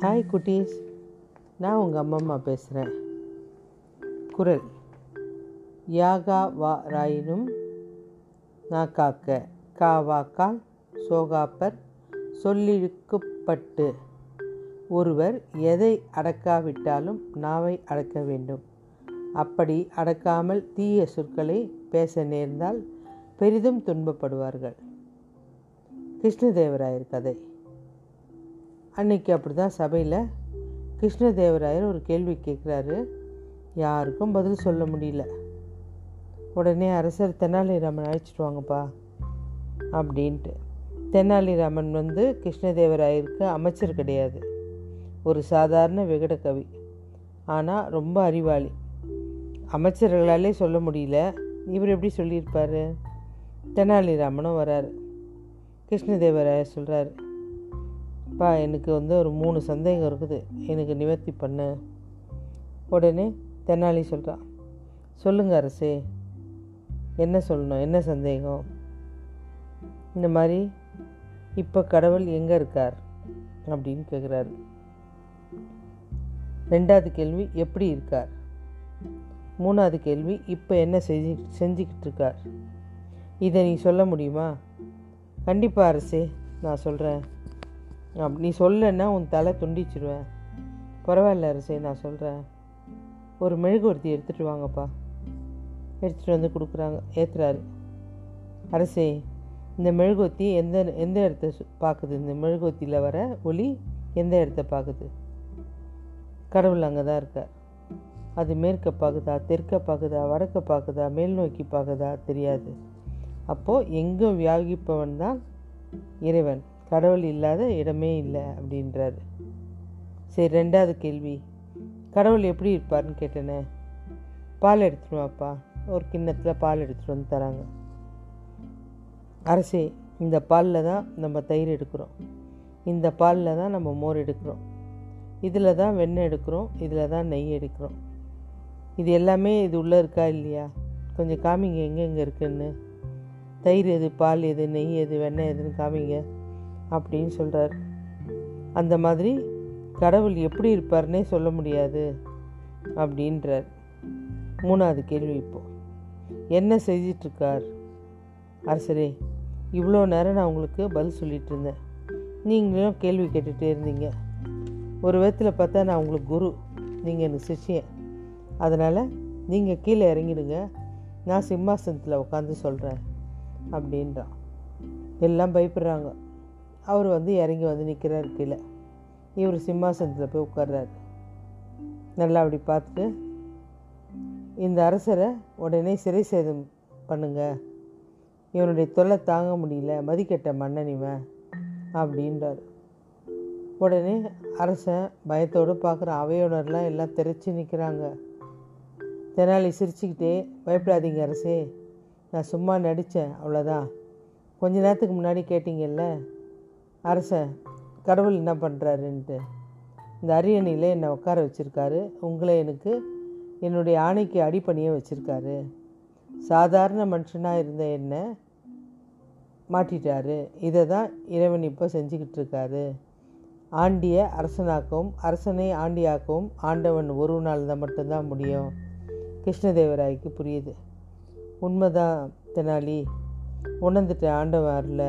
Hi குட்டீஸ் நான் உங்கள் அம்மா பேசுகிறேன் குரல். யாகா வா ராயினும் நான் காக்க. காவாக்கால் சோகாப்பர் சொல்லிழுக்கப்பட்டு. ஒருவர் எதை அடக்காவிட்டாலும் நாவை அடக்க வேண்டும். அப்படி அடக்காமல் தீய சொற்களை பேச நேர்ந்தால் பெரிதும் துன்பப்படுவார்கள். கிருஷ்ணதேவராயர் கதை. அன்னைக்கு அப்படி தான் சபையில் கிருஷ்ணதேவராயர் ஒரு கேள்வி கேட்குறாரு. யாருக்கும் பதில் சொல்ல முடியல. உடனே அரசர் தெனாலிராமன் அழைச்சிட்டு வாங்கப்பா அப்படின்ட்டு. தெனாலிராமன் வந்து கிருஷ்ணதேவராயருக்கு அமைச்சர் கிடையாது. ஒரு சாதாரண விகட கவி. ஆனால் ரொம்ப அறிவாளி. அமைச்சர்களாலே சொல்ல முடியல. இவர் எப்படி சொல்லியிருப்பார்? தெனாலிராமனும் வராரு. கிருஷ்ணதேவராயர் சொல்கிறாரு அப்பா எனக்கு வந்து ஒரு மூணு சந்தேகம் இருக்குது. எனக்கு நிவர்த்தி பண்ணு. உடனே தெனாலி சொல்கிறான் சொல்லுங்க அரசே என்ன சொல்லணும்? என்ன சந்தேகம்? இந்த மாதிரி இப்போ கடவுள் எங்கே இருக்கார்? அப்படின்னு கேட்குறாரு ரெண்டாவது கேள்வி எப்படி இருக்கார்? மூணாவது கேள்வி இப்போ என்ன செஞ்சு செஞ்சுக்கிட்டு இருக்கார் இதை நீ சொல்ல முடியுமா? கண்டிப்பாக அரசே நான் சொல்கிறேன் நீ சொல்லன்னா உன் தலை துண்டிச்சிடுவேன் பரவாயில்ல அரசே நான் சொல்கிறேன் ஒரு மெழுகுவர்த்தி எடுத்துகிட்டு வாங்கப்பா. எடுத்துகிட்டு வந்து கொடுக்குறாங்க ஏற்றுறாரு அரசே இந்த மெழுகுவர்த்தி எந்த எந்த இடத்த சு- பார்க்குது இந்த மெழுகுவர்த்தியில் வர ஒளி எந்த இடத்த பார்க்குது கடவுள் அங்கே தான் இருக்கார். அது மேற்க பார்க்குதா தெற்க பார்க்குதா வடக்க பார்க்குதா மேல் நோக்கி பார்க்குதா தெரியாது. அப்போது எங்கும் வியாபிப்பவன் தான் இறைவன். கடவுள் இல்லாத இடமே இல்லை அப்படின்றாரு. சரி ரெண்டாவது கேள்வி. கடவுள் எப்படி இருப்பார்னு கேட்டேனே. பால் எடுத்துட்டு வாப்பா ஒரு கிண்ணத்தில் பால் எடுத்துகிட்டு வந்து தராங்க. அரசே இந்த பாலில் தான் நம்ம தயிர் எடுக்கிறோம். இந்த பாலில் தான் நம்ம மோர் எடுக்கிறோம். இதில் தான் வெண்ணெய் எடுக்கிறோம் இதில் தான் நெய் எடுக்கிறோம். இது எல்லாமே இது உள்ளே இருக்கா இல்லையா? கொஞ்சம் காமிங்க எங்கெங்கே இருக்குன்னு. தயிர் எது பால் எது நெய் எது வெண்ணெய் எதுன்னு காமிங்க. அப்படின்னு சொல்கிறார் அந்த மாதிரி கடவுள் எப்படி இருப்பார்னே சொல்ல முடியாது அப்படின்றார். மூணாவது கேள்வி இப்போ. என்ன செஞ்சிட்ருக்கார் அரசரே இவ்வளோ நேரம் நான் உங்களுக்கு பதில் சொல்லிட்டு இருந்தேன். நீங்களும் கேள்வி கேட்டுகிட்டே இருந்தீங்க. ஒரு விதத்தில் பார்த்தா நான் உங்களுக்கு குரு நீங்கள் எனக்கு சிஷியன். அதனால் நீங்கள் கீழே இறங்கிடுங்க. நான் சிம்மாசனத்தில் உட்காந்து சொல்கிறேன் அப்படின்றான். எல்லாம் பயப்படுறாங்க. அவர் வந்து இறங்கி வந்து நிற்கிறார் கீழே. இவர் சிம்மாசனத்தில் போய் உட்கார்றாரு. நல்லா அப்படி பார்த்துட்டு இந்த அரசரை உடனே சிறை சேதம் பண்ணுங்க. இவனுடைய தொல்லை தாங்க முடியல மதிக்கெட்ட மன்னன் இவன் அப்படின்றார். உடனே அரசன் பயத்தோடு பார்க்குற அவையோனர்லாம் எல்லாம் தெரிச்சு நிற்கிறாங்க தெனாலி சிரிச்சுக்கிட்டே பயப்படாதீங்க அரசே நான் சும்மா நடித்தேன் அவ்வளோதான். கொஞ்ச நேரத்துக்கு முன்னாடி கேட்டீங்கல்ல அரசன் கடவுள் என்ன பண்ணுறாருன்ட்டு இந்த அரியணையில் என்னை உட்கார வச்சுருக்காரு. உங்களை எனக்கு என்னுடைய ஆணைக்கு அடிப்பணியை வச்சுருக்காரு. சாதாரண மனுஷனாக இருந்த என்னை மாட்டிட்டாரு. இதை தான் இறைவன் இப்போ செஞ்சுக்கிட்டு இருக்காரு ஆண்டிய அரசனாக்கவும் அரசனை ஆண்டியாக்கவும் ஆண்டவன் ஒரு நாள் தான் மட்டும்தான் முடியும். கிருஷ்ணதேவராய்க்கு புரியுது. உண்மைதான் தெனாலி. உணர்ந்துட்டேன் ஆண்டவன் அருள.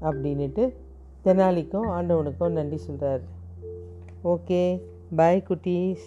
அப்படின்னுட்டு தெனாலிக்கும் ஆண்டவனுக்கும் நன்றி சொல்கிறார் ஓகே பாய் குட்டீஸ்.